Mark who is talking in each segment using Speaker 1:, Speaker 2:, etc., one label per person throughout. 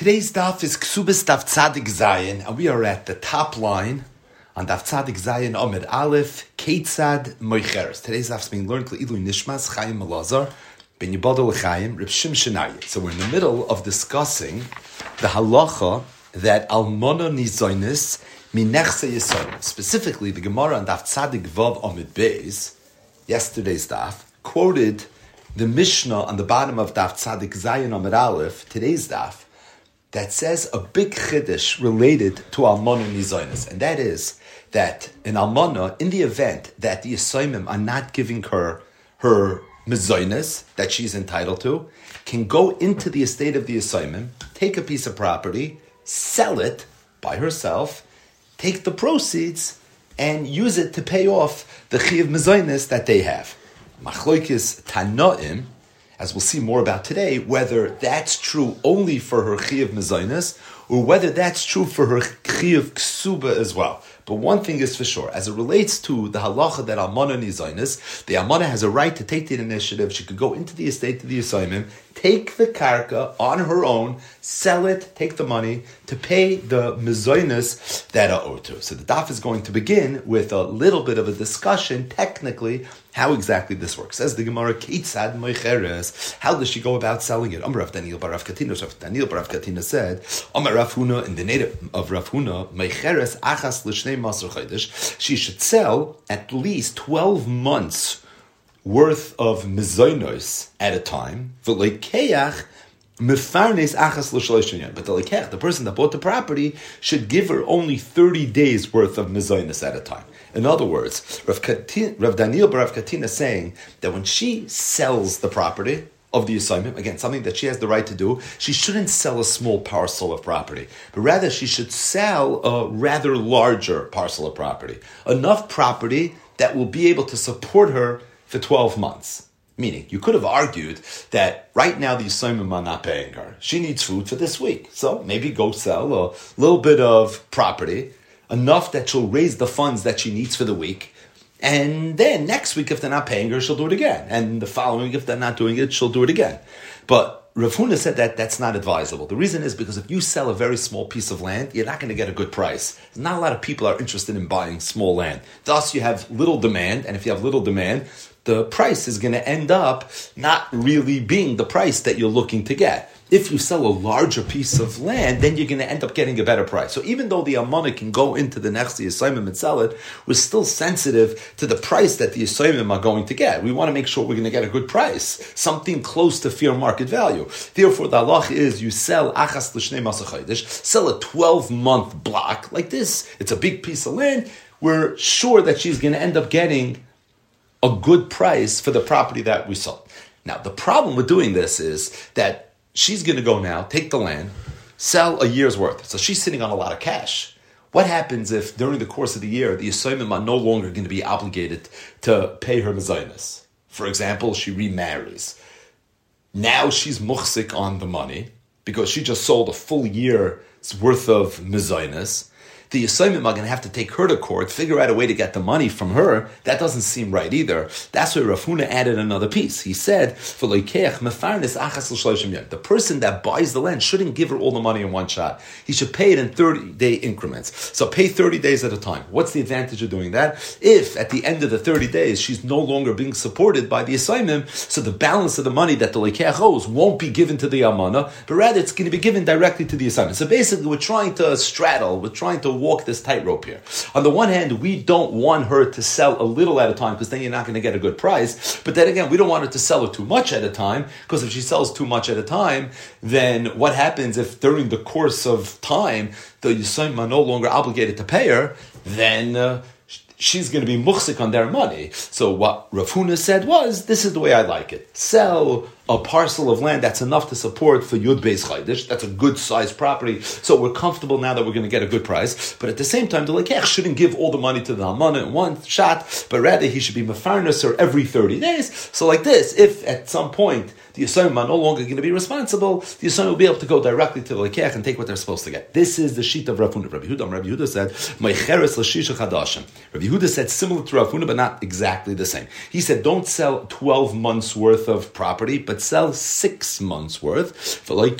Speaker 1: Today's daf is Ksubis Daf Tzadik Zayin, and we are at the top line on Daf Tzadik Zayin Amid Aleph Ketzad Moicheres. Today's daf is being learned Ilu Nishmas Chaim Malazar Ben Yibadol Chaim Rib Shim. So we're in the middle of discussing the halacha that Almona Nizoinis Minechse Yisonim. Specifically, the Gemara on Daf Tzadik Vav Amid Beis, yesterday's daf, quoted the Mishnah on the bottom of Daf Tzadik Zayin Amid Aleph, today's daf, that says a big chiddush related to Almana Nizonis, and that is that in Almana, in the event that the Yisoimim are not giving her her Mizonis that she's entitled to, can go into the estate of the Yisoimim, take a piece of property, sell it by herself, take the proceeds, and use it to pay off the Chiv Mizonis that they have. Machloikis Tanoim, as we'll see more about today, whether that's true only for her Chiv Mezainis or whether that's true for her Chiv Ksuba as well. But one thing is for sure, as it relates to the halacha that Almana Nizainis, the Almana has a right to take the initiative. She could go into the estate of the assignment, take the karka on her own, sell it, take the money to pay the mezainis that are owed to. So the daf is going to begin with a little bit of a discussion, technically, how exactly this works. As the Gemara, Keitzad Moicheres, how does she go about selling it? Amrav Daniel Barav Katina, Daniel Barav Katina said, Amar Rav Huna, in the native of Rav Huna, Moicheres Achas Lishnei Masr Chodesh, she should sell at least 12 months worth of mezainos at a time. Mefarnes achas But the the person that bought the property, should give her only thirty days worth of mezainos at a time. In other words, Rav, Katin, Rav Daniel Barav Katina is saying that when she sells the property, of the assignment, again, something that she has the right to do, she shouldn't sell a small parcel of property, but rather she should sell a rather larger parcel of property. Enough property that will be able to support her for 12 months. Meaning, you could have argued that right now the Yisraelim are not paying her. She needs food for this week. So maybe go sell a little bit of property, enough that she'll raise the funds that she needs for the week. And then next week, if they're not paying her, she'll do it again. And the following week, if they're not doing it, she'll do it again. But Rav Huna said that that's not advisable. The reason is because if you sell a very small piece of land, you're not going to get a good price. Not a lot of people are interested in buying small land. Thus, you have little demand, and if you have little demand, the price is going to end up not really being the price that you're looking to get. If you sell a larger piece of land, then you're going to end up getting a better price. So even though the Amana can go into the next assignment and sell it, we're still sensitive to the price that the assignment are going to get. We want to make sure we're going to get a good price, something close to fair market value. Therefore, the halach is you sell achas l'shnei masachaydish, sell a 12 month block like this. It's a big piece of land. We're sure that she's going to end up getting a good price for the property that we sold. Now, the problem with doing this is that she's going to go now, take the land, sell a year's worth. So she's sitting on a lot of cash. What happens if during the course of the year the Yisraelim are no longer going to be obligated to pay her mezainis? For example, she remarries. Now she's muhsik on the money because she just sold a full year's worth of mezainis the Yisraelim are going to have to take her to court, figure out a way to get the money from her. That doesn't seem right either. That's why Rav Huna added another piece. He said, the person that buys the land shouldn't give her all the money in one shot. He should pay it in thirty day increments. So pay thirty days at a time. What's the advantage of doing that? If at the end of the thirty days she's no longer being supported by the assignment, so the balance of the money that the lekeach owes won't be given to the amana, but rather it's going to be given directly to the assignment. So basically, we're trying to straddle, we're trying to walk this tightrope here. On the one hand, we don't want her to sell a little at a time because then you're not going to get a good price. But then again, we don't want her to sell it too much at a time because if she sells too much at a time, then what happens if during the course of time the Yisraelim are no longer obligated to pay her? Then uh, she's going to be muhsik on their money. So what Rav Huna said was, this is the way I like it. Sell a parcel of land that's enough to support for Yud Beis Chaydish. That's a good sized property. So we're comfortable now that we're going to get a good price. But at the same time, the Lekech shouldn't give all the money to the Hamana in one shot, but rather he should be Mefarnas or every 30 days. So like this, if at some point the Yisraelim are no longer going to be responsible, the Yisraelim will be able to go directly to the Lekech and take what they're supposed to get. This is the sheet of Rav Huna. Rabbi Yehuda, Rabbi Yehuda said, Meicheres l'shisha chadashim. Rabbi Yehuda said similar to Rav Huna, but not exactly the same. He said, don't sell 12 months worth of property, but that sells six months worth. Regarding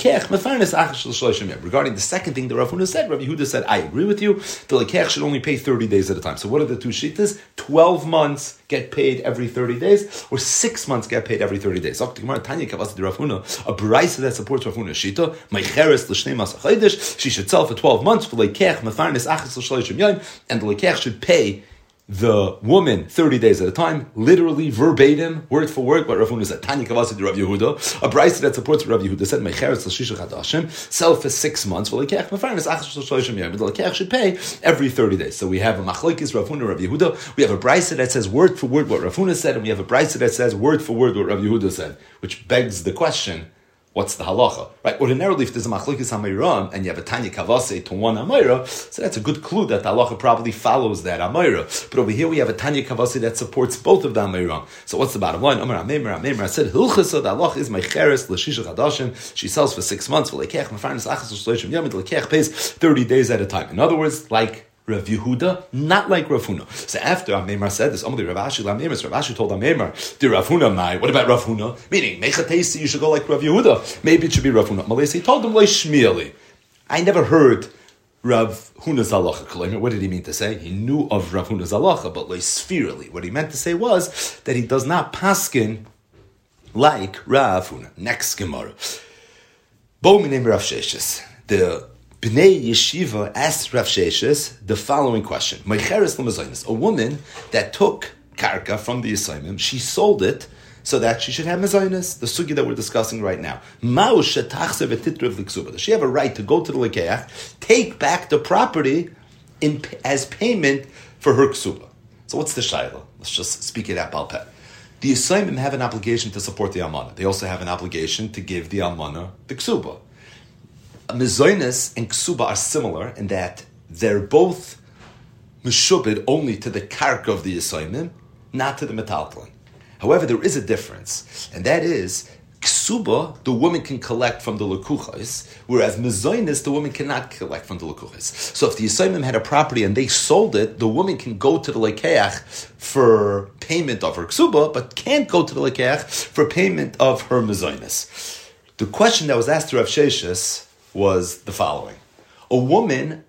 Speaker 1: the second thing the Rav Huna said, Rav Yehuda said, I agree with you. The lekech should only pay 30 days at a time. So what are the two shitas? 12 months get paid every 30 days, or six months get paid every 30 days. A brisa that supports Rav Huna shita, she should sell for 12 months, and the lekech should pay the woman 30 days at a time, literally verbatim, word for word, what Rav Huna said. Tanya Kavasi to Rav Yehuda, a brisa that supports Rav Yehuda said, Mecheres l'shisha chadashim, sell for six months, well, the lekech should pay every 30 days. So we have a machlokes Rav Huna, Rav Yehuda, we have a brisa that says word for word what Rav Huna said, and we have a brisa that says word for word what Rav Yehuda said, which begs the question, what's the halacha? Right? Ordinarily, if there's a machlokes hamayram and you have a tanya kavase to one amayra, so that's a good clue that the halacha probably follows that amayra. But over here we have a tanya kavase that supports both of the amayram. So what's the bottom line? Amar Amemar Amemar. I said hilchasa the halacha is my cheres l'shisha chadashim. She sells for six months. V'lekech mefarnes achas l'shloishim yamid lekech pays thirty days at a time. In other words, like Rav Yehuda, not like Rav Huna. So after Amemar said this, Amalei Rav Ashi Lamemar, Rav Ashi told Amemar, "Dear Rav Huna, my what about Rav Huna? Meaning, Mechatesi, you should go like Rav Yehuda. Maybe it should be Rav Huna." Malesi he told him like Shmieli. I never heard Rav Huna's halacha. What did he mean to say? He knew of Rav Huna's halacha, but like spherically, what he meant to say was that he does not paskin like Rav Huna. Next Gemara. Bo minim Rav Sheshes. The Bnei Yeshiva asked Rav Sheshes the following question: A woman that took karka from the assignment, she sold it so that she should have mezainis, the sugi that we're discussing right now. Does she have a right to go to the lekeach, take back the property in, as payment for her ksuba? So what's the shaila? Let's just speak it out balpet. The assignment have an obligation to support the almana. They also have an obligation to give the almana the ksuba. Mizoinis and Ksuba are similar in that they're both meshubid only to the karka of the Yisoimim, not to the metaltalin. However, there is a difference, and that is Ksuba, the woman can collect from the Lekuchas, whereas Mizoinis, the woman cannot collect from the Lekuchas. So if the Yisoimim had a property and they sold it, the woman can go to the Lekeach for payment of her Ksuba, but can't go to the Lekeach for payment of her Mizoinis. The question that was asked to Rav Sheshes was the following. A woman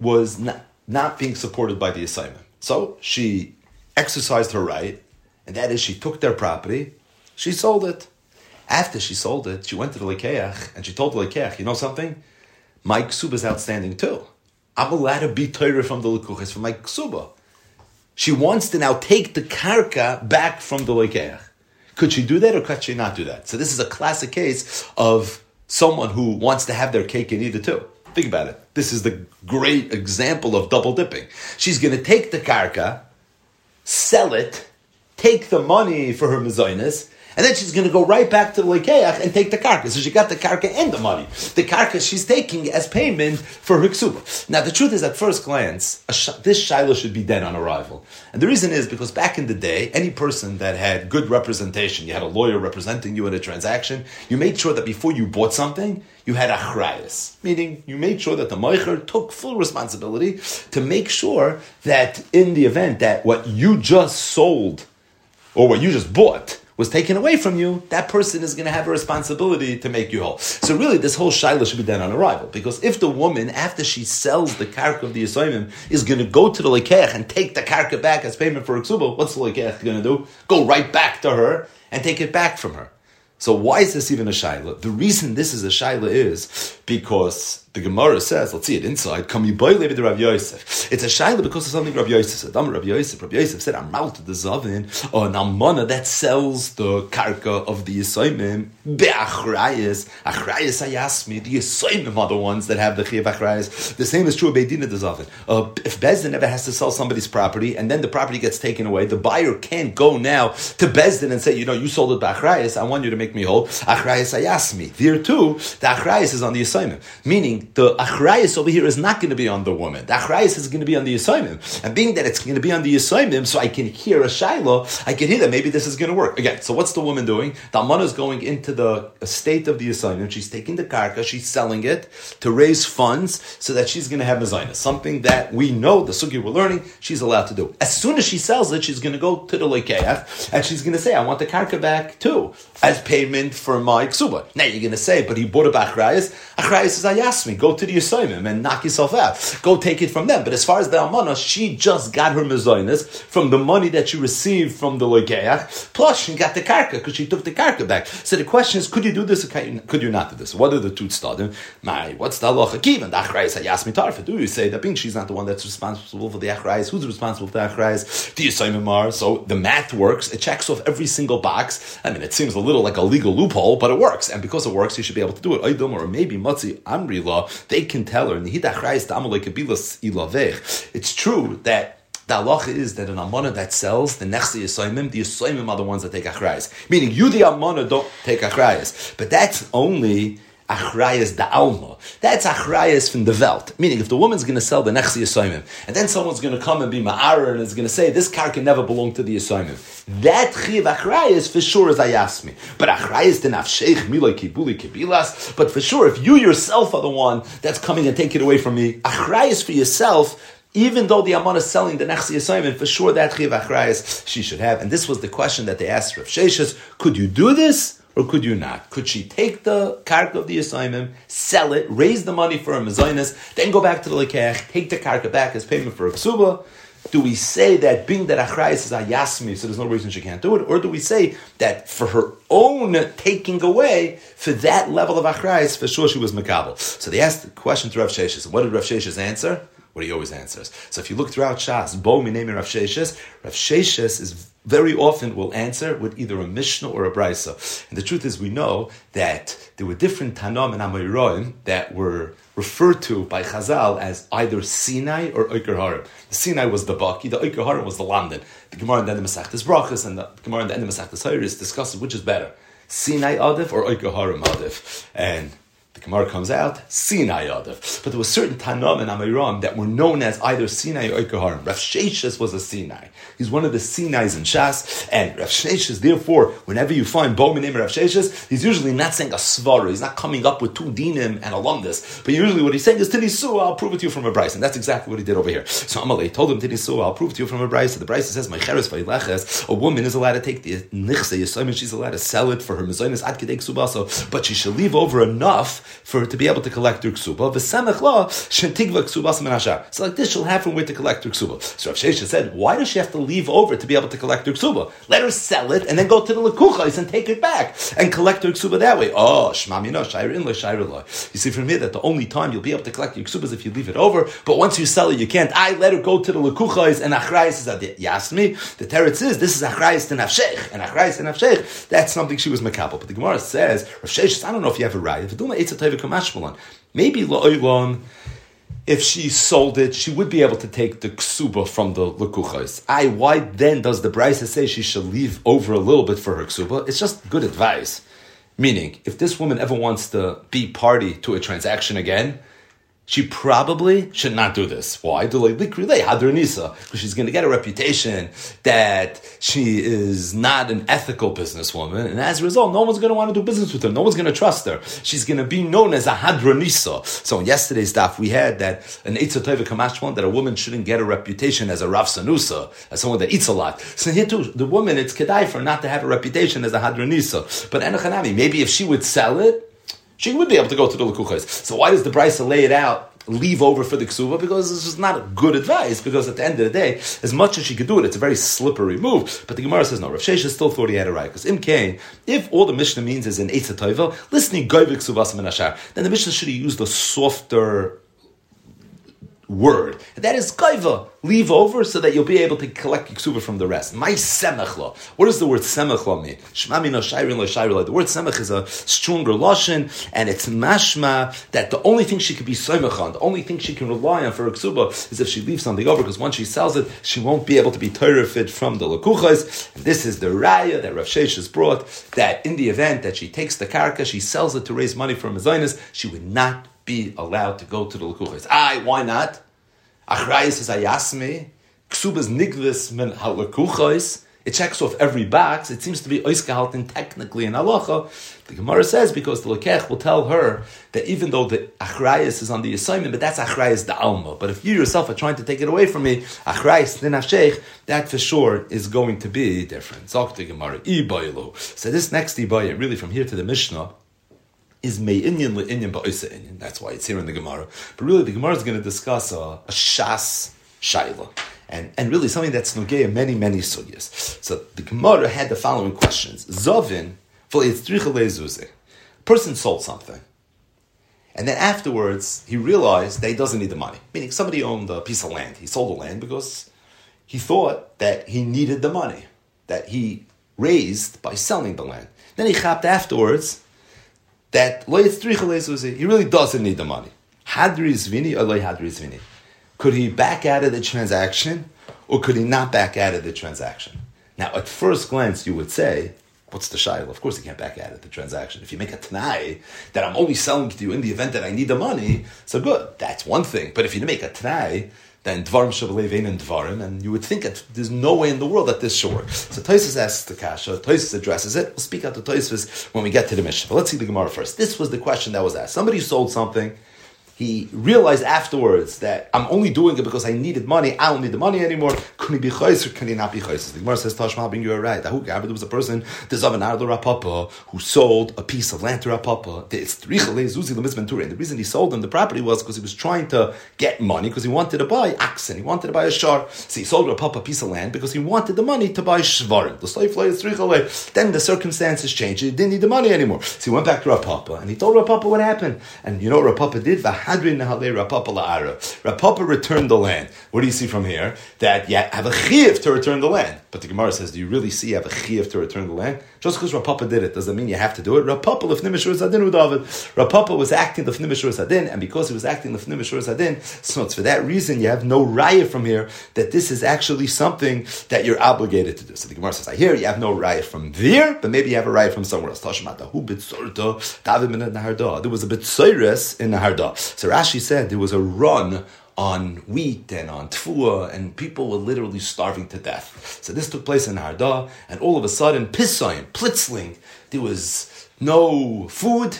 Speaker 1: was not, not being supported by the assignment. So she exercised her right, and that is she took their property, she sold it. After she sold it, she went to the Lekeach and she told the Lekeach, you know something? My ksuba is outstanding too. I'm allowed to be Torah from the Lekuchas from my ksuba. She wants to now take the karka back from the Lekeach. Could she do that or could she not do that? So this is a classic case of someone who wants to have their cake and eat it too. Think about it. This is the great example of double dipping. She's going to take the karka, sell it, take the money for her mezainis, and then she's going to go right back to the Lekeach and take the karka. So she got the karka and the money. The karka she's taking as payment for her ksuba. Now the truth is, at first glance, sh- this shiloh should be dead on arrival. And the reason is because back in the day, any person that had good representation, you had a lawyer representing you in a transaction, you made sure that before you bought something, you had achrayas, meaning you made sure that the moicher took full responsibility to make sure that in the event that what you just sold or what you just bought was taken away from you, that person is going to have a responsibility to make you whole. So really, this whole shiloh should be done on arrival. Because if the woman, after she sells the karka of the Yisoimim, is going to go to the Lekech and take the karka back as payment for Iksuba, what's the Lekech going to do? Go right back to her and take it back from her. So why is this even a shaila? The reason this is a shaila is because the Gemara says, let's see it inside, Come you boy the Rav Yosef. It's a shaila because of something Rav Yosef said. I'm Rav Yosef. Rav Yosef said, I'm out to the Zavin, or an almana that sells the karka of the Yisoimim, be'achrayas, achrayas ayasmi, the Yisoimim are the ones that have the chiyav achrayas. The same is true of Beidina the Zavin. Uh, if Bezdin ever has to sell somebody's property, and then the property gets taken away, the buyer can't go now to Bezdin and say, you know, you sold it be'achrayas, I want you to make me whole. Achrayas ayasmi. There too, the achrayas is on the Yisoimim. Meaning, The achrayas over here is not going to be on the woman. The achrayas is going to be on the Yisoimim. And being that it's going to be on the Yisoimim, so I can hear a shiloh, I can hear that maybe this is going to work. Again, so what's the woman doing? The Amana is going into the estate of the Yisoimim. She's taking the karka, she's selling it to raise funds so that she's going to have mezainas. Something that we know, the sugi we're learning, she's allowed to do. As soon as she sells it, she's going to go to the lekeach and she's going to say, I want the karka back too, as payment for my ksuba. Now you're going to say, but he bought it by achrayas. Achrayas says, I asked ah, me, go to the Yisoimim and knock yourself out. Go take it from them. But as far as the Amana, she just got her mezainas from the money that she received from the lekeach, plus she got the karka because she took the karka back. So the question is, could you do this or could you not do this? What are the two stadim? My, what's the halacha? Given the achrayas hayasmi tarfa. Do you say that being she's not the one that's responsible for the achrayas? Who's responsible for the achrayas? The say memar? So the math works. It checks off every single box. I mean, it seems a little like a legal loophole, but it works. And because it works, you should be able to do it. Oidom or maybe matzi amri law. They can tell her. It's true that the halacha is that an amana that sells the nechsi yisoimim, the yisoimim are the ones that take achrayas. Meaning you, the amana, don't take achrayas. But that's only achrayas da alma. That's achrayas from the Welt. Meaning, if the woman's going to sell the nechsi yisoimim, and then someone's going to come and be ma'arer and is going to say, this car can never belong to the yisoimim. That chiv achrayas for sure is ayasmi. But achrayas the nafsheich miloi kibuli kibilas. But for sure, if you yourself are the one that's coming and take it away from me, achrayas for yourself, even though the Amon is selling the Nechsi assignment, for sure that Chiv Achrayas she should have. And this was the question that they asked Rav Sheshes, could you do this? Or could you not? Could she take the karka of the assignment, sell it, raise the money for a mezainas, then go back to the lekech, take the karka back as payment for a ksuba? Do we say that being that achrayis is a yasmi, so there's no reason she can't do it, or do we say that for her own taking away, for that level of achrayis, for sure she was makabel? So they asked the question to Rav Sheshes. What did Rav Sheshes answer? What he always answers. So if you look throughout Shas, Bo Minemi Rav Sheshes, Rav Sheshes is very often will answer with either a Mishnah or a Brisa. And the truth is, we know that there were different Tanam and Amoyroim that were referred to by Chazal as either Sinai or Oiker Harim. The Sinai was the Baki, the Oiker Harim was the lamdan. The Gemara in the end of Masechtas Brachas and the Gemara in the end of discusses which is better, Sinai Adif or Oiker Harim Adif. And Gemara comes out, Sinai Yadav. But there were certain Tanam and Amiram that were known as either Sinai or Ikaharim. Rav Sheshes was a Sinai. He's one of the Sinais in Shas, and Rav Sheshes, therefore, whenever you find Bo name Rav Sheshes, he's usually not saying a svara, he's not coming up with two dinim and a lumdis, but usually what he's saying is Tinisu, I'll prove it to you from a Bryce, and that's exactly what he did over here. So Amalei told him Tinisu, I'll prove it to you from a Bryce. The Bryce says, My cheres a woman is allowed to take the nichse, she's allowed to sell it for her mezainis ad kedek subaso, but she should leave over enough for to be able to collect her ksuba. V'semech la shetigva ksubas menashar. So like this, she'll have from where to collect her ksuba. So Rav Shesha said, why does she have to leave over to be able to collect her ksuba? Let her sell it and then go to the lekuchais and take it back and collect her ksuba that way. Oh, shmam yino shayr in shayr lo. You see from here that the only time you'll be able to collect your ksuba is if you leave it over. But once you sell it, you can't. I let her go to the lekuchais and achrayis is that yasmi. The teretz is this is achrayis to nafshech and achrayis to nafshech. That's something she was makabel. But the Gemara says Rav Shesha, I don't know if you have a right. If it's Maybe la'olam, if she sold it, she would be able to take the ksuba from the lekuchas. I, why then does the Brisa say she should leave over a little bit for her ksuba? It's just good advice. Meaning, if this woman ever wants to be party to a transaction again, she probably should not do this. Why? Because she's going to get a reputation that she is not an ethical businesswoman, and as a result, no one's going to want to do business with her. No one's going to trust her. She's going to be known as a hadronisa. So in yesterday's stuff, we had that an eitzotayva kamashmon that a woman shouldn't get a reputation as a rav sanusa, as someone that eats a lot. So here too, the woman, it's kedai for not to have a reputation as a hadronisa. But enochanami, maybe if she would sell it, she would be able to go to the Lekuchas. So why does the Brisa lay it out leave over for the ksuba because this is not good advice. Because at the end of the day, as much as she could do it, it's a very slippery move. But the Gemara says no. Rav Shesha still thought he had a right because im Kain, if all the Mishnah means is an Eitzah Toivel, listening goivik ksubas menashar, then the Mishnah should have used a softer word. That is kaiva. Leave over so that you'll be able to collect ksuba from the rest. My semechla. What does the word semechla mean? Shmami no shayrin lo shayrin The word semech is a stronger lashon, and it's mashma that the only thing she could be semech the only thing she can rely on for ksuba is if she leaves something over, because once she sells it, she won't be able to be terrified from the lakuchas. And this is the raya that Rav Sheshes brought, that in the event that she takes the karka, she sells it to raise money for Mazonis, she would not be allowed to go to the Lekuchos. I, why not? Achrayis is ayasme, ksubas nigvis men halekuchos. It checks off every box. It seems to be oisgehalten technically in halacha. The Gemara says because the lekech will tell her that even though the achrayis is on the assignment, but that's achrayis the alma. But if you yourself are trying to take it away from me, the nafshech, that for sure is going to be different. Zok the Gemara. So this next ibaya, really from here to the Mishnah, is me'inyan le'inyan ba'isa inyan. That's why it's here in the Gemara. But really, the Gemara is going to discuss a, a shas shaila. And, and really something that's nogea many, many sugyas. So the Gemara had the following questions. Zovin, person sold something. And then afterwards, he realized that he doesn't need the money. Meaning somebody owned a piece of land. He sold the land because he thought that he needed the money that he raised by selling the land. Then he chapped afterwards that he really doesn't need the money. Hadri zvini or hadri zvini. Could he back out of the transaction or could he not back out of the transaction? Now, at first glance, you would say, what's the shail? Of course, he can't back out of the transaction. If you make a t'nai that I'm only selling to you in the event that I need the money, so good, that's one thing. But if you make a t'nai, then dvarim shabalev and dvarim, and you would think that there's no way in the world that this should work. So Toisus asks the kasha, Toisus addresses it. We'll speak out to Toisus when we get to the mission. But let's see the Gemara first. This was the question that was asked. Somebody sold something he realized afterwards that I'm only doing it because I needed money. I don't need the money anymore. Can he be chayes or can he not be chayes? The Gemara says, Tashma, being you are right. There was a person, the Zavanardo Rav Papa, who sold a piece of land to Rav Papa. It's Zuzi Lemisventura. And the reason he sold him the property was because he was trying to get money because he wanted to buy oxen. He wanted to buy a shar. So he sold Rav Papa a piece of land because he wanted the money to buy shvarim. Then the circumstances changed. He didn't need the money anymore. So he went back to Rav Papa and he told Rav Papa what happened. And you know what Rav Papa did? Hadrin Rav Papa La'ara. Returned the land. What do you see from here? That you have a chiv to return the land. But the Gemara says, do you really see you have a chiv to return the land? Just because Rav Papa did it doesn't mean you have to do it. Rav Papa lefnimishur zadin David. Rav Papa was acting lefnimishur zadin, and because he was acting lefnimishur zadin, so it's for that reason you have no raya from here that this is actually something that you're obligated to do. So the Gemara says, I hear you have no raya from there, but maybe you have a raya from somewhere else. There was a bit in Naharda. So Rashi said there was a run on wheat and on tfua, and people were literally starving to death. So this took place in Harda, and all of a sudden, Pisayim, Plitzling, there was no food.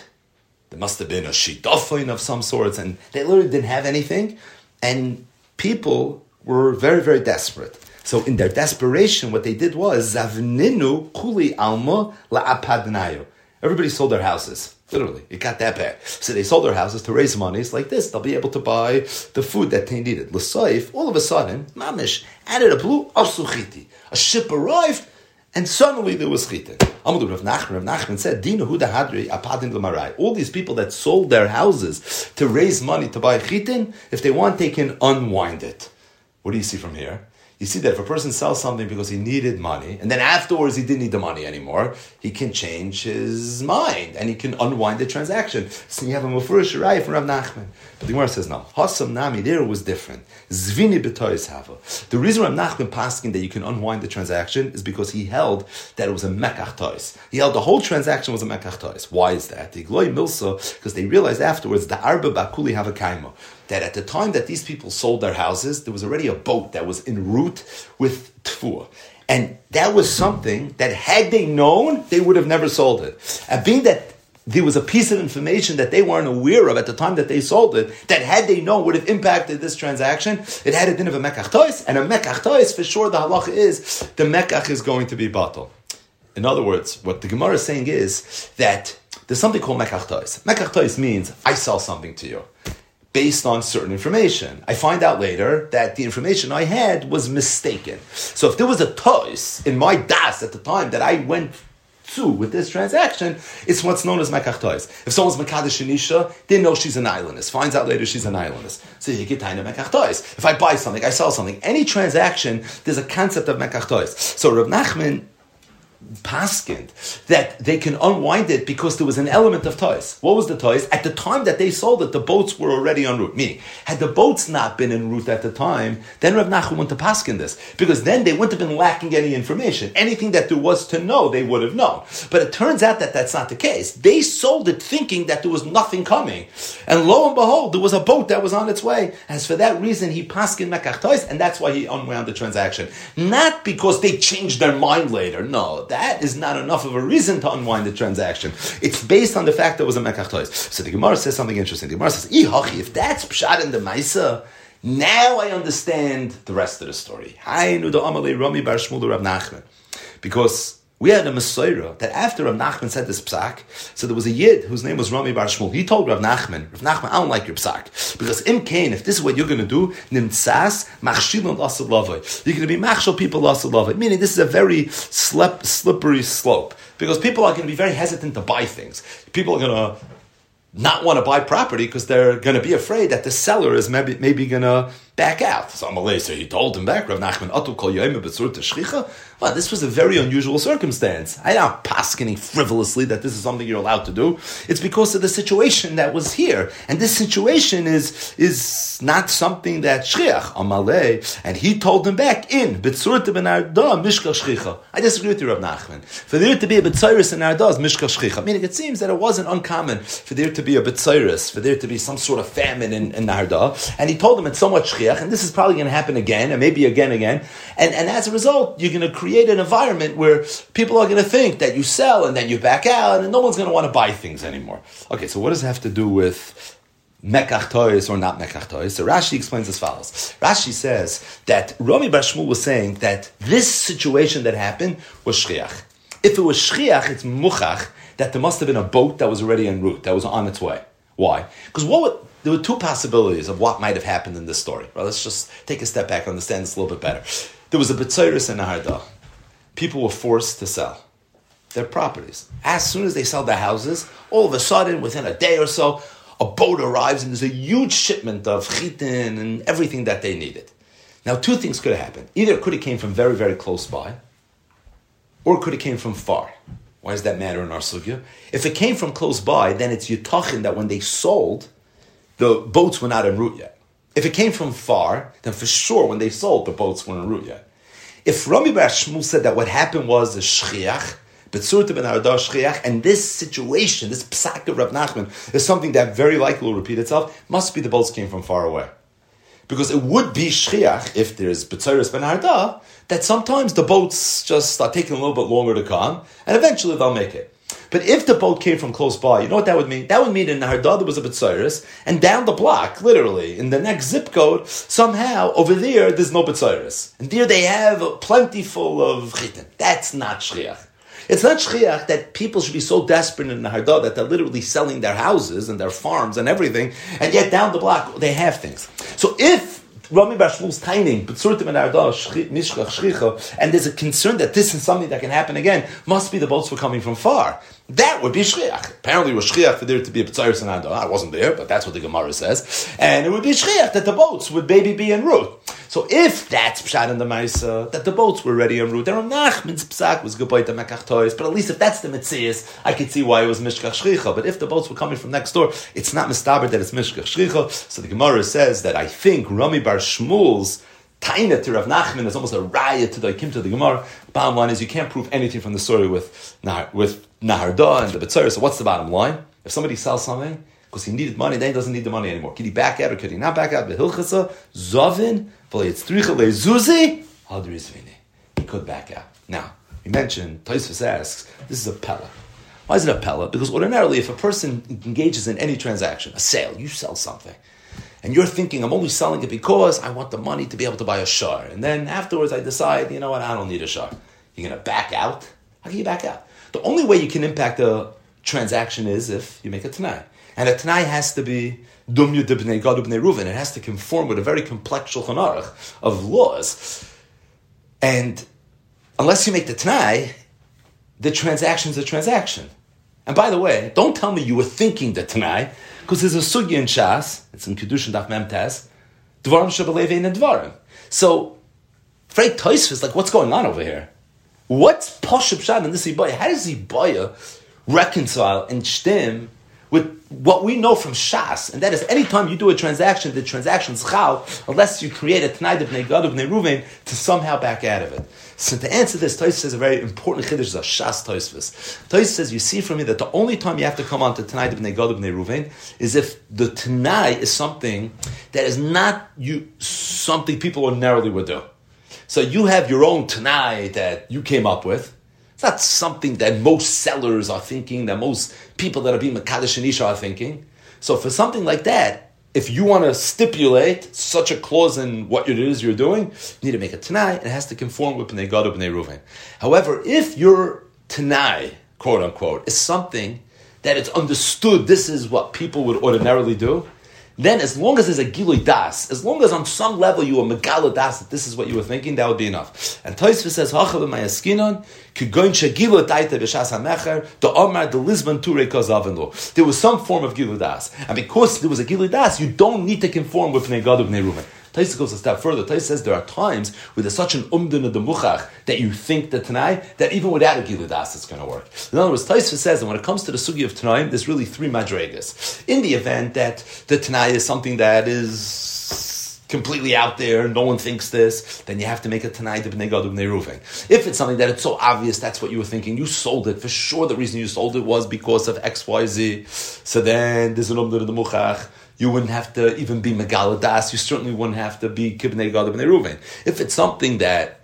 Speaker 1: There must have been a shitofin of some sorts, and they literally didn't have anything. And people were very, very desperate. So in their desperation, what they did was zavninu kuli alma la'apadnayo. Everybody sold their houses. Literally, it got that bad. So they sold their houses to raise money. It's like this. They'll be able to buy the food that they needed. L'saif, all of a sudden, mamish, added a blue asuchiti. A ship arrived, and suddenly there was chitin. Amadu Rav Nachman, Rav Nachman said, Dina Huda Hadri Apadin Lamarai. All these people that sold their houses to raise money to buy chitin, if they want, they can unwind it. What do you see from here? You see that if a person sells something because he needed money, and then afterwards he didn't need the money anymore, he can change his mind and he can unwind the transaction. So you have a Mufurish from Rav Nachman. But the Gemara says no. Hasam Nami there was different. Zvini b'tois hava. The reason Rav Nachman pasking that you can unwind the transaction is because he held that it was a mekach tois. He held the whole transaction was a mekach tois. Why is that? The Gloy Milsa, because they realized afterwards the arba bakuli have a kaima that at the time that these people sold their houses, there was already a boat that was en route with tfuah. And that was something that had they known, they would have never sold it. And being that there was a piece of information that they weren't aware of at the time that they sold it, that had they known would have impacted this transaction, it had a din of a mekach tois, and a mekach tois, for sure the halacha is, the mekach is going to be batal. In other words, what the Gemara is saying is that there's something called mekach tois. Mekach tois means, I sell something to you based on certain information. I find out later that the information I had was mistaken. So if there was a toys in my das at the time that I went to with this transaction, it's what's known as Mekach Toys. If someone's Mekadesh Shanisha, they know she's an islandess. Finds out later she's an islandess. So you get to Mekach Toys. If I buy something, I sell something. Any transaction, there's a concept of Mekach Toys. So Rav Nachman paskind that they can unwind it because there was an element of toys. What was the toys? At the time that they sold it, the boats were already en route. Meaning, had the boats not been en route at the time, then Rav Nachum wouldn't have paskin this because then they wouldn't have been lacking any information. Anything that there was to know, they would have known. But it turns out that that's not the case. They sold it thinking that there was nothing coming, and lo and behold, there was a boat that was on its way. As for that reason, he paskin mekach toys, and that's why he unwound the transaction. Not because they changed their mind later. No, that is not enough of a reason to unwind the transaction. It's based on the fact that it was a mekach toys. So the Gemara says something interesting. The Gemara says, Ihachi, if that's pshat in the Maisa, now I understand the rest of the story. Because we had a Messiah that after Rav Nachman said this psak, so there was a Yid whose name was Rami Bar Shmuel. He told Rav Nachman, Rav Nachman, I don't like your psak. Because im Kain, if this is what you're going to do, nimtsas machshilon lasad You're going to be machshil people lasad Meaning this is a very slip, slippery slope. Because people are going to be very hesitant to buy things. People are going to not want to buy property because they're going to be afraid that the seller is maybe, maybe going to back out. So Amalei, so he told him back, Rav Nachman, Atu kol shchicha. Well, this was a very unusual circumstance. I'm not frivolously that this is something you're allowed to do. It's because of the situation that was here. And this situation is, is not something that shchiach, Amalei, and he told him back in, Betzurta ben Arda, Mishka shchicha. I disagree with you, Rav Nachman. For there to be a Betziris in Arda is Mishka shchicha. Meaning it seems that it wasn't uncommon for there to be a Betziris, for there to be some sort of famine in, in Arda. And he told him it's somewhat shchiach and this is probably going to happen again, and maybe again, again. And, and as a result, you're going to create an environment where people are going to think that you sell and then you back out, and no one's going to want to buy things anymore. Okay, so what does it have to do with mekach toys or not mekach toys. So Rashi explains as follows. Rashi says that Rami Bashmul was saying that this situation that happened was shchiach. If it was shchiach, it's muchach that there must have been a boat that was already en route, that was on its way. Why? Because what would, there were two possibilities of what might have happened in this story. Well, let's just take a step back and understand this a little bit better. There was a Betziris and a Harda. People were forced to sell their properties. As soon as they sell their houses, all of a sudden, within a day or so, a boat arrives and there's a huge shipment of chitin and everything that they needed. Now, two things could have happened. Either it could have came from very, very close by, or it could have came from far. Why does that matter in our sugya? If it came from close by, then it's yutachin that when they sold, the boats were not en route yet. If it came from far, then for sure when they sold, the boats weren't en route yet. If Rami Bar Shmuel said that what happened was a shchiach, Betzurta ben Aradar shchiach, and this situation, this psak of Rav Nachman, is something that very likely will repeat itself, must be the boats came from far away. Because it would be shchiach, if there's Betzuris ben Arda, that sometimes the boats just start taking a little bit longer to come, and eventually they'll make it. But if the boat came from close by, you know what that would mean? That would mean in there was a Betziris, and down the block, literally, in the next zip code, somehow over there there's no Betziris. And there they have plentiful of chitin. That's not Shriach. It's not shchiach that people should be so desperate in the Nahardad that they're literally selling their houses and their farms and everything, and yet down the block they have things. So if Rami Bashmul's timing, B'tzurtim and Ardah, Mishchach, and there's a concern that this is something that can happen again, must be the boats were coming from far. That would be Shchiach. Apparently it was Shchiach for there to be a B'tzaris and Ardah. I wasn't there, but that's what the Gemara says. And it would be Shchiach that the boats would maybe be en route. So if that's Pshat in the Maisa, that the boats were ready en route, then Nachman's Psak was the Mekach Toys, but at least if that's the Mitzias, I could see why it was Mishkach Shricha. But if the boats were coming from next door, it's not Mistaber that it's Mishkach Shricha. So the Gemara says that I think Rami Bar Shmuel's Taina to Rav Nachman is almost a riot to the Kim to the Gemara. Bottom line is you can't prove anything from the story with with Naharda and the Betzar. So what's the bottom line? If somebody sells something because he needed money, then he doesn't need the money anymore. Can he back out or can he not back out? Behilchasa Zovin Zuzi He could back out. Now we mentioned Tosfos asks this is a pella. Why is it a pella? Because ordinarily, if a person engages in any transaction, a sale, you sell something and you're thinking, I'm only selling it because I want the money to be able to buy a shar. And then afterwards I decide, you know what, I don't need a shar. You're going to back out? How can you back out? The only way you can impact a transaction is if you make a Tanai. And a Tanai has to be Dumyu Dibnei Gad Ubnei Reuven. It has to conform with a very complex Shulchan Aruch of laws. And unless you make the Tanai, the transaction is a transaction. And by the way, don't tell me you were thinking the Tanai, because there's a sugi in Shas, it's in Kedushin Daf Memtes, Dvarim Shabbalevi in Dvarim. So, Frey Toisv is like, what's going on over here? What's Pashup Shad in this Ibaya? How does Ibaya reconcile and stem with what we know from Shas, and that is anytime you do a transaction, the transaction's chal, unless you create a Tnaid of Negad of Neruven to somehow back out of it. So to answer this, Toys says a very important chiddush a Shas Toysvis. Toys says, you see from me that the only time you have to come on to Tnaid of Negad of Neruven is if the Tanai is something that is not you something people ordinarily would do. So you have your own Tanai that you came up with, it's not something that most sellers are thinking, that most people that are being Makadish and Isha are thinking. So for something like that, if you want to stipulate such a clause in what it is you're doing, you need to make a Tanai, and it has to conform with Bnei Gad Bnei Ruven. However, if your Tanai, quote unquote, is something that it's understood this is what people would ordinarily do, then as long as there's a gilui das, as long as on some level you are megala das that this is what you were thinking, that would be enough. And Toysva says, "Hachav mayaskinon kigoin shegilu taita b'shas hamecher the omar the Lisbon ture kozavin There was some form of gilui das, and because there was a gilui das, you don't need to conform with negad of Reuven. Taisa goes a step further. Taisa says there are times where there's such an umdin of the muchach that you think the Tanai that even without a giludas it's going to work. In other words, Taisa says that when it comes to the sugi of Tanai, there's really three madregas. In the event that the Tanai is something that is completely out there, no one thinks this, then you have to make a Tanai to Bnei Gad Bnei If it's something that it's so obvious that's what you were thinking, you sold it, for sure the reason you sold it was because of X, Y, Z, so then there's an of the muchach you wouldn't have to even be Megaladas. You certainly wouldn't have to be Kibnei Gad Bnei Ruven. If it's something that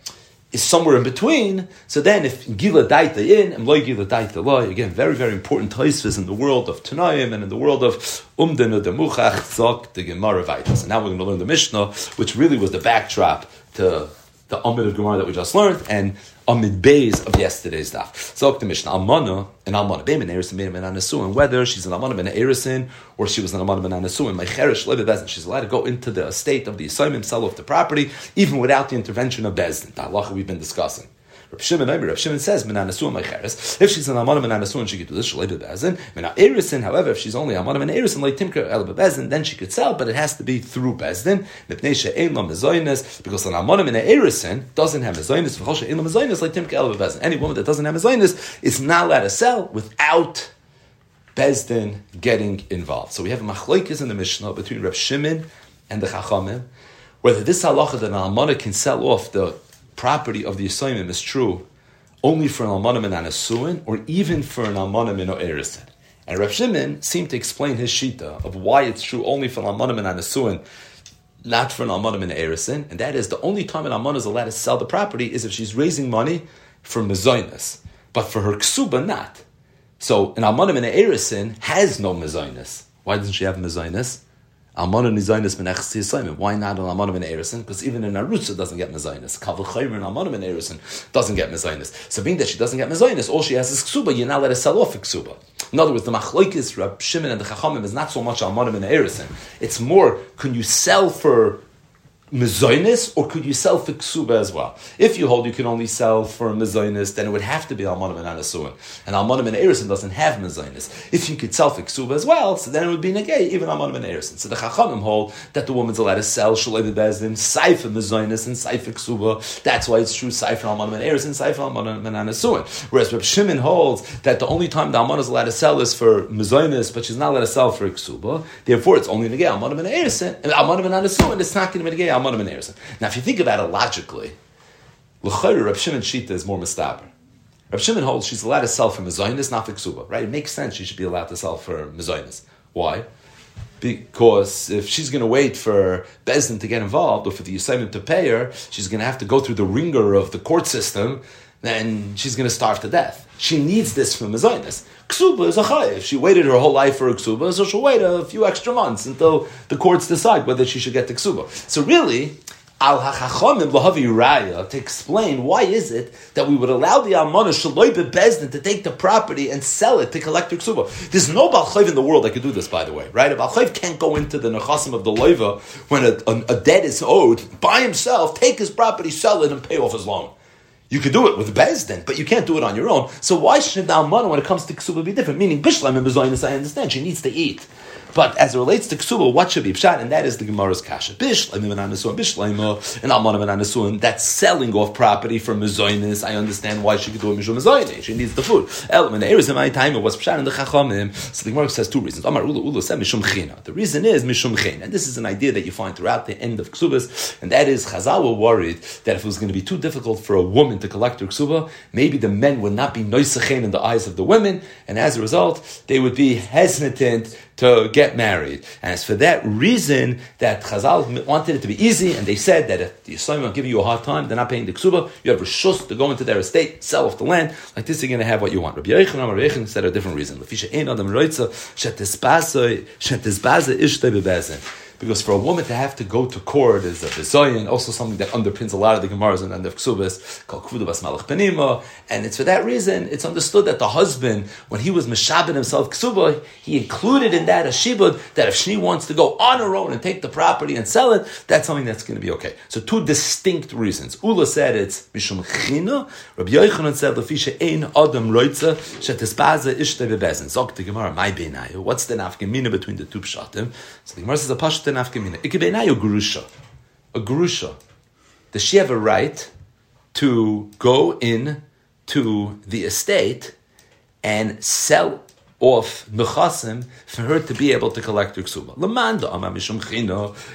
Speaker 1: is somewhere in between, so then if Gila Daita in and Loy Gila Daita Loy, again, very, very important taisvas in the world of Tanayim and in the world of Umden or the Muchach, Zok, the Gemara Vaitas. And now we're going to learn the Mishnah, which really was the backdrop to the Amid of Gemara that we just learned, and Amid Beis of yesterday's daf. So the Mishnah Almana and Almana Beimin Erisin Beimin Anasu, and whether she's an Almana Ben Erisin or she was an Almana Ben Anasu, and my Cherish Lebe she's allowed to go into the estate of the assignment, sell off the property, even without the intervention of Bezdin. The halacha we've been discussing. Rav Shimon, Rav Shimon says. If she's an Menanasu and she could do this, Shalei Bebezin. However, if she's only Amana Men Erisin, like Timker El Bebezin, then she could sell, but it has to be through Bezdin. Lo Mezoinus, because an Amana Men Erisin doesn't have Mezoinus, V'chosha Ein Lo Mezoinus, like Timker El Bebezin. Any woman that doesn't have Mezoinus is not allowed to sell without Bezdin getting involved. So we have a machlokes in the Mishnah between Rav Shimon and the Chachamim, whether this halacha that an almana can sell off the property of the assignment is true only for an almanim and anasuin, or even for an almanim and erisin. And Rav Shimon seemed to explain his shita of why it's true only for an almanim and anasuin, not for an almanim and erisin, and that is the only time an almanim is allowed to sell the property is if she's raising money for mezoinus, but for her ksuba not. So an almanim and erisin has no mezoinus. Why doesn't she have mezoinus? Almana Nizainis Menechs Yisayim. Why not an Almana Ben Erison? Because even in Arutza doesn't get Mezainis. Kaval Chaymer and Almana Ben Erison doesn't get Mezainis. So being that she doesn't get Mezainis, all she has is Ksuba. You're not let her sell off a Ksuba. In other words, the Machloikis, Rab Shimon and the Chachamim is not so much Almana Ben Erison. It's more, can you sell for mezoinis, or could you sell for ksuba as well? If you hold you can only sell for mezoinis, then it would have to be almanim and anasuin. And almanim and erison doesn't have mezoinis. If you could sell for ksuba as well, so then it would be negay, even almanim and erison. So the chachamim hold that the woman's allowed to sell shalei bezdin, saifa mezoinis and saifa ksuba. That's why it's true saifa almanim and erison, saifa almanim and anasuin. Whereas Reb Shimon holds that the only time the almanim is allowed to sell is for mezoinis, but she's not allowed to sell for ksuba. Therefore, it's only negay almanim and erison, and almanim and anasuin. It's not going to be negay Now, if you think about it logically, L'chayr, Reb Shimon Shita is more mistaber. Reb Shimon holds she's allowed to sell for mezainis, not for right? It makes sense she should be allowed to sell for mezainis. Why? Because if she's going to wait for Bezdin to get involved or for the assignment to pay her, she's going to have to go through the ringer of the court system, then she's going to starve to death. She needs this for mezainis. Ksuba is a chayiv. She waited her whole life for a ksuba, so she'll wait a few extra months until the courts decide whether she should get the ksuba. So really, al hachachomim lahavi raya to explain why is it that we would allow the almana shaloi bezdin to take the property and sell it to collect her ksuba. There's no balchayv in the world that could do this, by the way, right? A balchayv can't go into the nechasim of the loiva when a, a, a debt is owed by himself, take his property, sell it, and pay off his loan. You could do it with Bezdin, but you can't do it on your own. So why should the Almana, when it comes to Ksuba, be different? Meaning, Bishlam and Bezoinus, I understand, she needs to eat. But as it relates to ksuba, what should be pshat, and that is the Gemara's kasha. Bishleim and and and. That's selling off property from mezoinis. I understand why she could do a mishum mezoinis. She needs the food. Element eres in my time it was pshat in the chachamim. So the Gemara says two reasons. Amar Ula Ula said mishum china. The reason is mishum china, and this is an idea that you find throughout the end of ksubas, and that is Chazal were worried that if it was going to be too difficult for a woman to collect her ksuba, maybe the men would not be noisachen in the eyes of the women, and as a result, they would be hesitant to get married. And it's for that reason that Chazal wanted it to be easy, and they said that if the Yisraelim are giving you a hard time, they're not paying the ksuba, you have a shus to go into their estate, sell off the land, like this you're going to have what you want. Rabbi Yochanan, Rabbi Yochanan said a different reason. Because for a woman to have to go to court is a bezoyin, also something that underpins a lot of the Gemaras and the Ksubas, called Kvudabas Malach Penima. And it's for that reason, it's understood that the husband, when he was Meshabin himself Ksuba, he included in that a shibud, that if she wants to go on her own and take the property and sell it, that's something that's going to be okay. So two distinct reasons. Ula said it's Mishum China, Rabbi Yochanan said, Lafisha Ein Adam Roitza, Shetisbaza Ishte Bebezin. Zog the Gemara, my Beinayu. What's the nafkamina between the two pshatim? So the Gemara says a pashut nafkamina. Ikebeinayu grusha. A grusha. Does she have a right to go in to the estate and sell off nechasim for her to be able to collect her ksuba.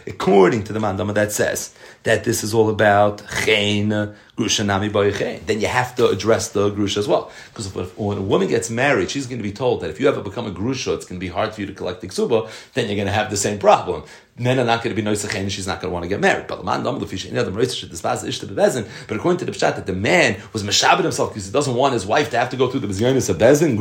Speaker 1: According to the mandama that says that this is all about chen grusha nami chen. Then you have to address the grusha as well, because when a woman gets married, she's going to be told that if you ever become a grusha, it's going to be hard for you to collect the ksuba. Then you're going to have the same problem men are not going to be noisachen and she's not going to want to get married. But according to the pshat that the man was meshabed himself because he doesn't want his wife to have to go through the bezyonis of bezin,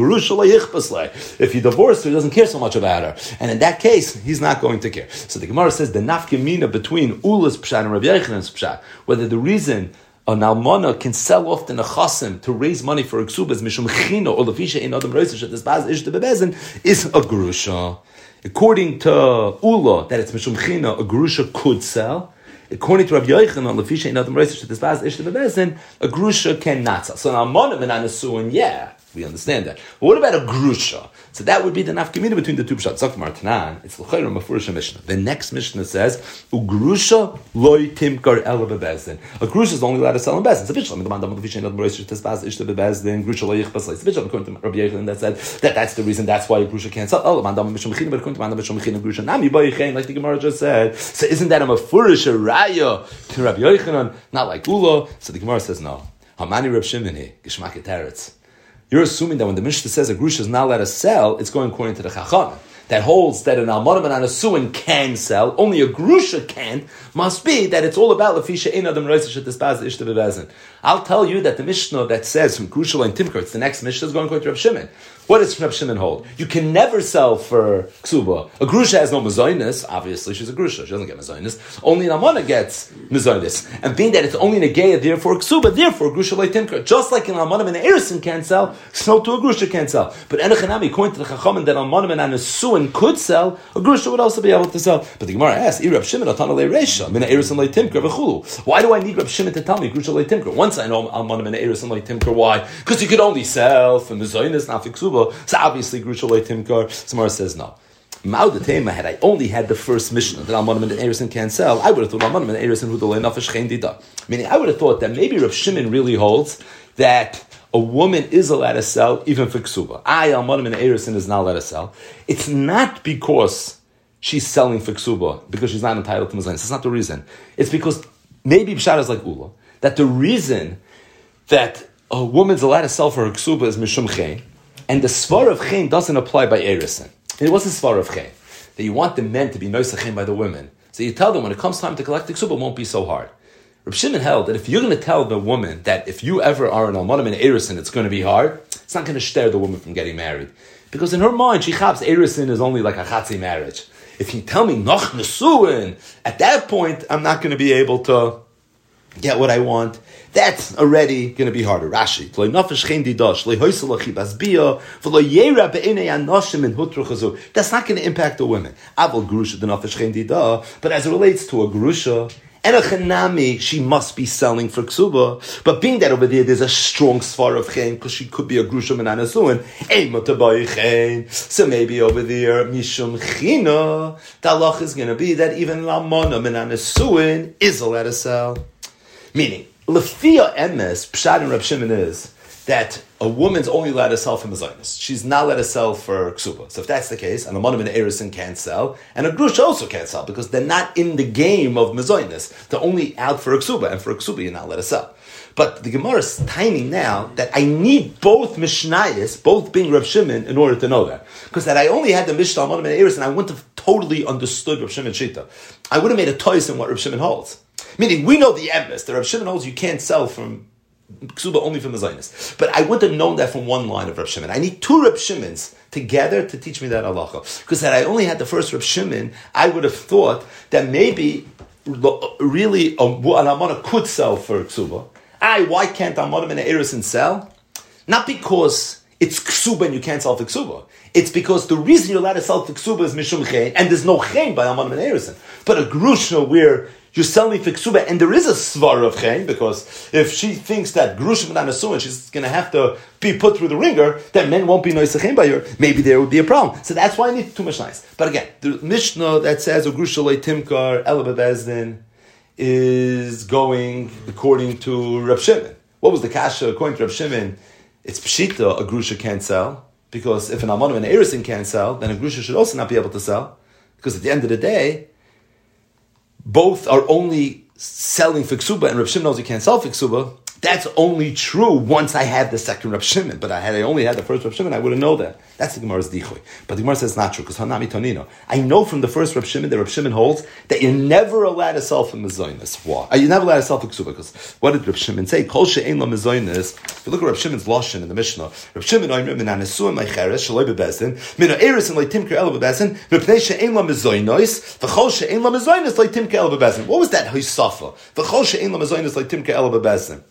Speaker 1: if he divorced her, he doesn't care so much about her. And in that case, he's not going to care. So the Gemara says the nafkemina between Ula's pshat and Rabbi Yochanan's pshat, whether the reason an almana can sell off the nechasim to raise money for a ksubas mishum chino or lefisha in adam reisish this baz ish bezin is a grusha. According to Ula, that it's Mishum China, a Grusha could sell. According to Rabbi Yochanan, Lefisha in Adam Reisish, this Baz Ishta Bebezin, a Grusha can not sell. So now Monim and Anasuin, yeah, we understand that. But what about a Grusha? So that would be the nafkamina between the two pshat. Zok Martanan, it's l'chayr mafurish Mishnah. The next Mishnah says, ugrusha loy timkar ela bebezdin. A grusha is only allowed to sell in bezdin. It's a bishlam. The man damad vishin ad moresh tespaz ishte bebezdin. Grusha loy It's a bishlam. According to Rabbi Yechon, that said that that's the reason. That's why a grusha can't sell. Oh, man damad mishum mechina, but according to man damad mishum mechina, grusha nami boyichin, like the Gemara just said. So isn't that a mafurish raya to Rabbi Yochanan? Not like Ula. So the Gemara says no. Hamani Reb Shimon here, Gishmak. You're assuming that when the Mishnah says a grusha is not allowed to sell, it's going according to the Chacham that holds that an almonim and an asuin can sell, only a grusha can, must be that it's all about lefisha in adam ishta I'll tell you that the Mishnah that says from grusha and timker, it's the next Mishnah is going to Rav Shimon. What does Reb Shimon hold? You can never sell for ksuba. A grusha has no mazoinus. Obviously, she's a grusha. She doesn't get mazoinus. Only an amana gets mazoinus. And being that it's only in a geya, therefore ksuba, therefore grusha like timker. Just like an almana and an erison can't sell, so to a grusha can't sell. But enochanami, according to the chachamim, that almana and an asuin could sell, a grusha would also be able to sell. But the Gemara asks, Reb Shimon atana le reisha, mina erison like timker v'chulu. Why do I need Reb Shimon to tell me grusha like timker? Once I know almana and like timker, why? Because you could only sell for mazoinus, not for ksuba. So obviously Grusha Timkar. Samara says no. Maudatema, had I only had the first mission that Almanim and Erison can sell, I would have thought Almanim and Erison who delay. Meaning, I would have thought that maybe Rav Shimon really holds that a woman is allowed to sell even for ksuba. I Almanim and Erison is not allowed to sell. It's not because she's selling for ksuba because she's not entitled to Muslims. That's not the reason. It's because maybe Pshat is like Ula that the reason that a woman's allowed to sell for her ksuba is mishum and the svar of chen doesn't apply by erison. It was svar of chen that you want the men to be noisachin by the women. So you tell them when it comes time to collect the ksuba, it won't be so hard. Reb Shimon held that if you're going to tell the woman that if you ever are an almonim in erison, it's going to be hard, it's not going to stare the woman from getting married. Because in her mind, she chaps erison is only like a chatzi marriage. If you tell me noch nesuin, at that point, I'm not going to be able to get what I want. That's already going to be harder. Rashi. That's not going to impact the women. But as it relates to a grusha And a chanami, she must be selling for ksuba. But being that over there, there's a strong svar of chen, because she could be a grusham and anazuin. So maybe over there, mishum china, the is going to be that even lamonam and anazuin is allowed to sell. Meaning, lefia emes, pshat and Rab Shimon is, that a woman's only allowed to sell for mezainis. She's not allowed to sell for ksuba. So if that's the case, and a monim and erison can't sell, and a grush also can't sell because they're not in the game of mezainis. They're only out for ksuba, and for ksuba you're not allowed to sell. But the Gemara is timing now that I need both Mishnayos, both being Rav Shimon, in order to know that. Because that I only had the Mishnah, Monim and Eris, and I wouldn't have totally understood Rav Shimon Shita. I would have made a choice in what Rav Shimon holds. Meaning, we know the emes. The Rav Shimon holds you can't sell from ksuba only from the Zionist. But I wouldn't have known that from one line of Rav Shimon. I need two Rav Shimons together to teach me that halacha. Because had I only had the first Rav Shimon, I would have thought that maybe really um, an Amana could sell for ksuba. I, why can't Amanim and Erison sell? Not because it's ksuba and you can't sell for ksuba. It's because the reason you're allowed to sell for ksuba is mishum chen, and there's no chen by and Erison. But a grushna where you're selling for ksuba, and there is a svar of chen because if she thinks that grushim and asuin, she's going to have to be put through the ringer, then men won't be noisachem by her. Maybe there would be a problem. So that's why I need too much nice. But again, the Mishnah that says grushalei timkar elabebezdin is going according to Rab Shimon. What was the kasha according to Rab Shimon? It's pshita a grusha can't sell because if an almanu and an erisin can't sell, then a grusha should also not be able to sell because at the end of the day both are only selling for ksuba, and Reb Shimon knows he can't sell for ksuba, that's only true once I had the second Reb Shimon. But I had I only had the first Reb Shimon, I wouldn't know that. That's the Gemara's dichoy. But the Gemara says it's not true because Hanami Tonino. I know from the first Reb Shimon that Reb Shimon holds that you're never allowed to sell for mezoinus. Why? Uh, Are you never allowed to sell for ksuba? Because what did Reb Shimon say? Kol she'ein lo mezoinus. If you look at Reb Shimon's lashon in the Mishnah, Reb Shimon oimrim min anesuim leicheres shaloi bebezdin min ha'eris and leitimker el bebezdin mipnei she'ein lo mezoinus v'chol she'ein lo mezoinus leitimker el bebezdin. What was that hisafa? V'chol she'ein lo mezoinus leitimker el bebezdin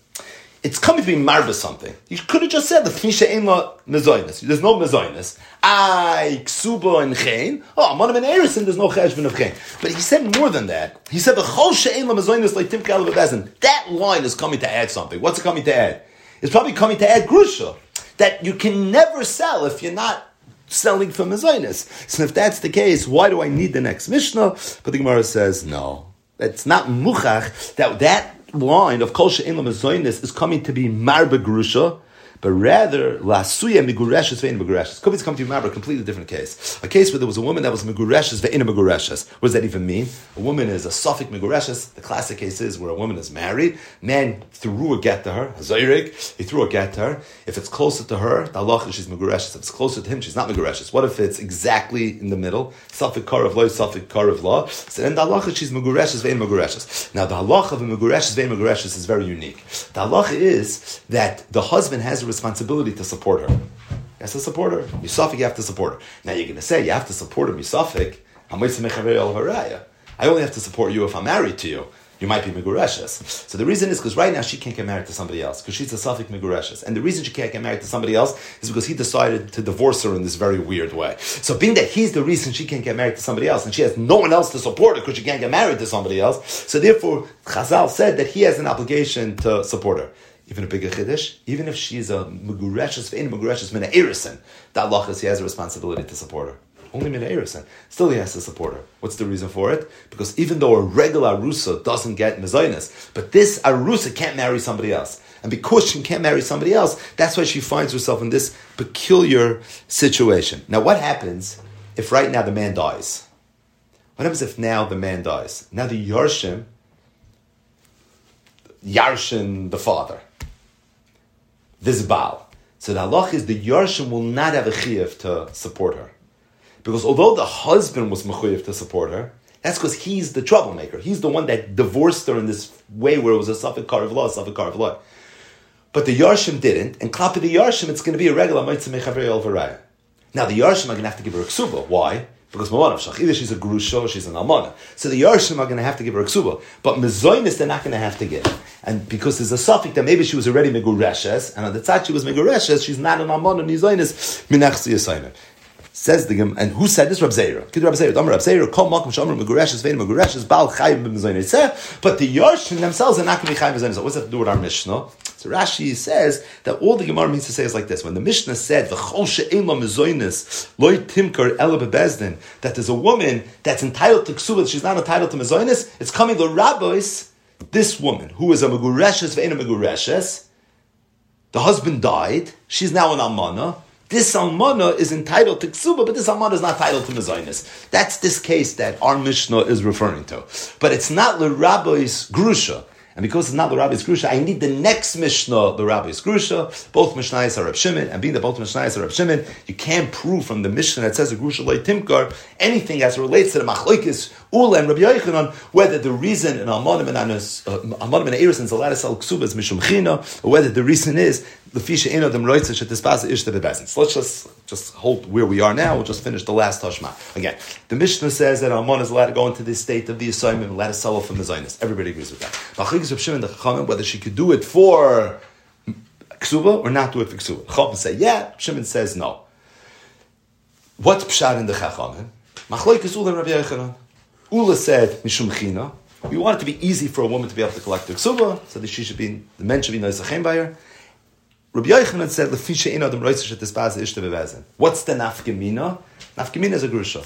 Speaker 1: it's coming to be marva something. You could have just said the Tmisha Ema Mezoinus. There's no Mezoinus. I, Ksuba, and Chain. Oh, Monim and Erison, there's no Cheshbon of Chain. But he said more than that. He said the Chol She'en Mezoinus like Tim Kalabazin. That line is coming to add something. What's it coming to add? It's probably coming to add Grusha. That you can never sell if you're not selling for Mezoinus. So if that's the case, why do I need the next Mishnah? But the Gemara says, no. It's not Muchach that that line of Kol She'en is coming to be Marba Grusha, but rather lasuya migureshes ve'in migureshes. Could be come to remember a completely different case. A case where there was a woman that was migureshes ve'in migureshes. What does that even mean? A woman is a suffix migureshes. The classic case is where a woman is married, man threw a get to her, zayrik, he threw a get to her. If it's closer to her, the Allah she's migureshes. If it's closer to him, she's not migureshes. What if it's exactly in the middle? Suffix kar of law, suffix kar of law. So then the Allah she's migureshes ve'in migureshes. Now the Allah of a migureshes ve'in migureshes is very unique. The Allah is that the husband has a responsibility to support her. He has to support her. Misafik, you have to support her. Now you're going to say, you have to support her, Misafik. I only have to support you if I'm married to you. You might be Migureshes. So the reason is because right now she can't get married to somebody else because she's a Suffolk Migureshes. And the reason she can't get married to somebody else is because he decided to divorce her in this very weird way. So being that he's the reason she can't get married to somebody else and she has no one else to support her because she can't get married to somebody else, so therefore Chazal said that he has an obligation to support her even a bigger chiddush, even if she's a megureshes ve'in megureshes mina erison, that Allah he has a responsibility to support her. Only mina erison. Still he has to support her. What's the reason for it? Because even though a regular arusa doesn't get mezainis, but this arusa can't marry somebody else. And because she can't marry somebody else, that's why she finds herself in this peculiar situation. Now what happens if right now the man dies? What happens if now the man dies? Now the Yarshim, Yarshin the father this Baal. So the halach is the Yarshim will not have a chiyuv to support her. Because although the husband was mechuyev to support her, that's because he's the troublemaker. He's the one that divorced her in this way where it was a suffix car of law, suffix of law. But the Yarshim didn't, and klap the Yarshim, it's going to be a regular Mitzvah Mechavrei Now the Yarshim are going to have to give her a ksuba. Why? Because Mawan of either she's a grusha or she's an almana. So the Yarshim are going to have to give her a ksuba. But Mezoinis they're not going to have to give. And because there's a suffix that maybe she was already Megureshes, and on the tzad she was Megureshes, she's not an almana, Nizoinis, Minachsi Yisayim. Says the Gem, and who said this? Rab Zeira. Kid Rab Zeira. Rab Zeira. Kol Malkum Shomer Megureshes Vein Megureshes Bal Chayim B'Mezoyin But the Yorshin themselves are not going to be Chayim B'Mezoyin What's that to do with our Mishnah? So Rashi says that all the Gemara means to say is like this: when the Mishnah said "V'chol she'en lo mezoinis loy timkar ela bebezdin," that there's a woman that's entitled to ksuba, she's not entitled to mezoinis. It's coming the rabbis. This woman who is a megureshes ve'ena megureshes, the husband died. She's now an almana. This almana is entitled to ksuba, but this almana is not entitled to mezoinis. That's this case that our Mishnah is referring to. But it's not the rabbi's grusha. And because it's not the Rabbi's Grusha, I need the next Mishnah, the Rabbi's Grusha. Both Mishnahs are Rab Shimon, and being that both Mishnahs are Rab Shimon, you can't prove from the Mishnah that says the Grusha Loi Timkar anything as relates to the Machlokes Ula and Rabbi Yochanan, whether the reason in Almanim and Almanim and Eris uh, and Zalaris Al Ksuba is Mishum China, or whether the reason is the Fisha Eno Dem Roitza Shet Tispasa Ish the Bebezin. So let's just just hold where we are now. We'll just finish the last Tashma. Again, the Mishnah says that Alman is allowed to go into this state of the assignment, allowed to sell off from the Zionist. Everybody agrees with that. Machlokes Rab Shimon the Chachamim, whether she could do it for Ksuba or not do it for Ksuba. Chachamim say yeah. Shimon says no. What's pshat in the Chachamim? Machlokes Ula and Rabbi Yochanan. Ula said, Mishum China. We want it to be easy for a woman to be able to collect the ksuba, so that she should be, the men should be noisachem by her. Rabbi Yochanan said, "Lefisha ina dem roitzish tisbaz ishte bevezen." What's the nafkamina? Nafkamina is a grusha.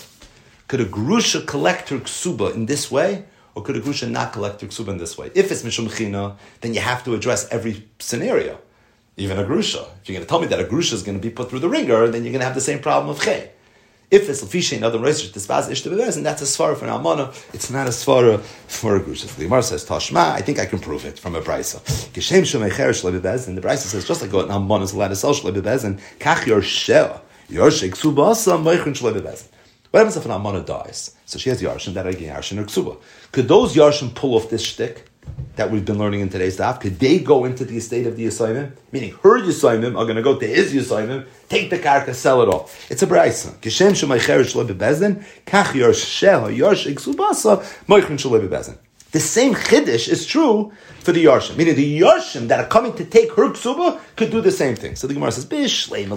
Speaker 1: Could a grusha collect her ksuba in this way, or could a grusha not collect her ksuba in this way? If it's mishum china, then you have to address every scenario, even a grusha. If you're going to tell me that a grusha is going to be put through the ringer, then you're going to have the same problem of chay. If it's lefisha other roish tisbaz ishte bevezen, that's a svara for an almana. It's not a svara for a grusha. The Gemara says tashma. I think I can prove it from a brisa. Geshem shemei cheresh lebebezin. The brisa says just like an almana is allowed to sell shlebebezin, kach your sheh your sheksubasa meichin shlebebezin. What happens if an almana dies? So she has yarshin that again yarshin or ksuba. Could those yarshin pull off this shtick? That we've been learning in today's daf, could they go into the estate of the assignment? Meaning her assignment are going to go to his assignment, take the karka, sell it off. It's a brayson. Kishem shemay kach. The same chiddush is true for the Yarshim. Meaning the Yarshim that are coming to take her ksuba could do the same thing. So the Gemara says, Bishleim.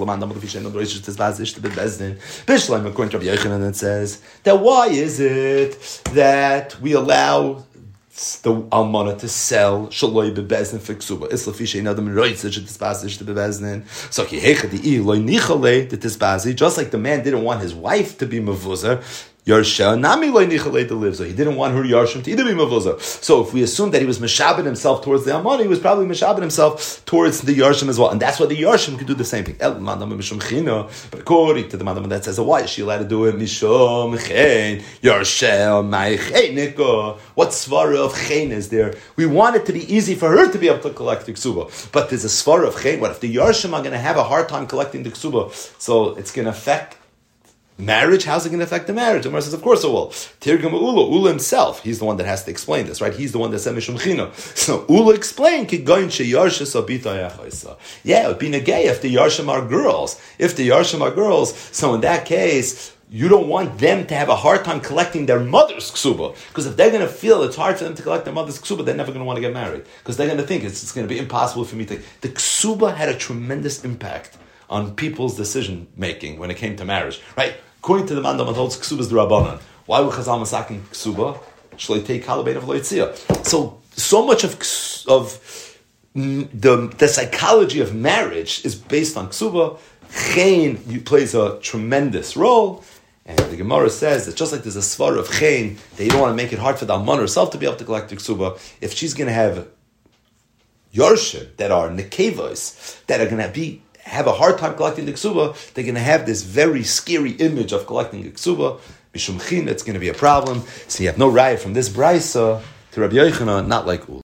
Speaker 1: Bishleim according to Rabbi Yochanan it says that why is it that we allow the almana to sell shaloi bebezin for ksuba. Isla fishe inadam roitz to tisbazish to bebezin. So ki hecha di loy nichale to tisbazi. Just like the man didn't want his wife to be mavuzah, Yarsha nami loy nichalei to live. So he didn't want her Yarshim to either be mavuzah. So if we assume that he was meshabed himself towards the Amon, he was probably meshabed himself towards the Yarshim as well. And that's why the Yarshim could do the same thing. But according to the Madam that says, why is she allowed to do it? My What svara of chen is there? We want it to be easy for her to be able to collect the ksuba. But there's a svara of chen. What if the Yarshim are going to have a hard time collecting the ksuba? So it's going to affect marriage, how's it going to affect the marriage? The says, of course it will. Tirgum Ula, Ula himself, he's the one that has to explain this, right? He's the one that said Mishum Chino. So Ula explained, Yeah, it would be negay if the Yarshim are girls. If the Yarshim are girls, so in that case, you don't want them to have a hard time collecting their mother's ksuba. Because if they're going to feel it's hard for them to collect their mother's ksuba, they're never going to want to get married. Because they're going to think it's, it's going to be impossible for me to. The ksuba had a tremendous impact on people's decision making when it came to marriage, right? According to the man that holds ksubas the rabbanon, why would Chazal masakin ksuba? Take halabeit of loitzia. So so much of of the the psychology of marriage is based on ksuba. Chain plays a tremendous role. And the Gemara says that just like there's a svar of chain, that you don't want to make it hard for the alman herself to be able to collect the ksuba, if she's going to have yorshim that are nekevos, that are going to be have a hard time collecting the ksuba, they're going to have this very scary image of collecting the ksuba. Mishum chin, it's going to be a problem. So you have no riot from this brisa to Rabbi Yochanan, not like Ul.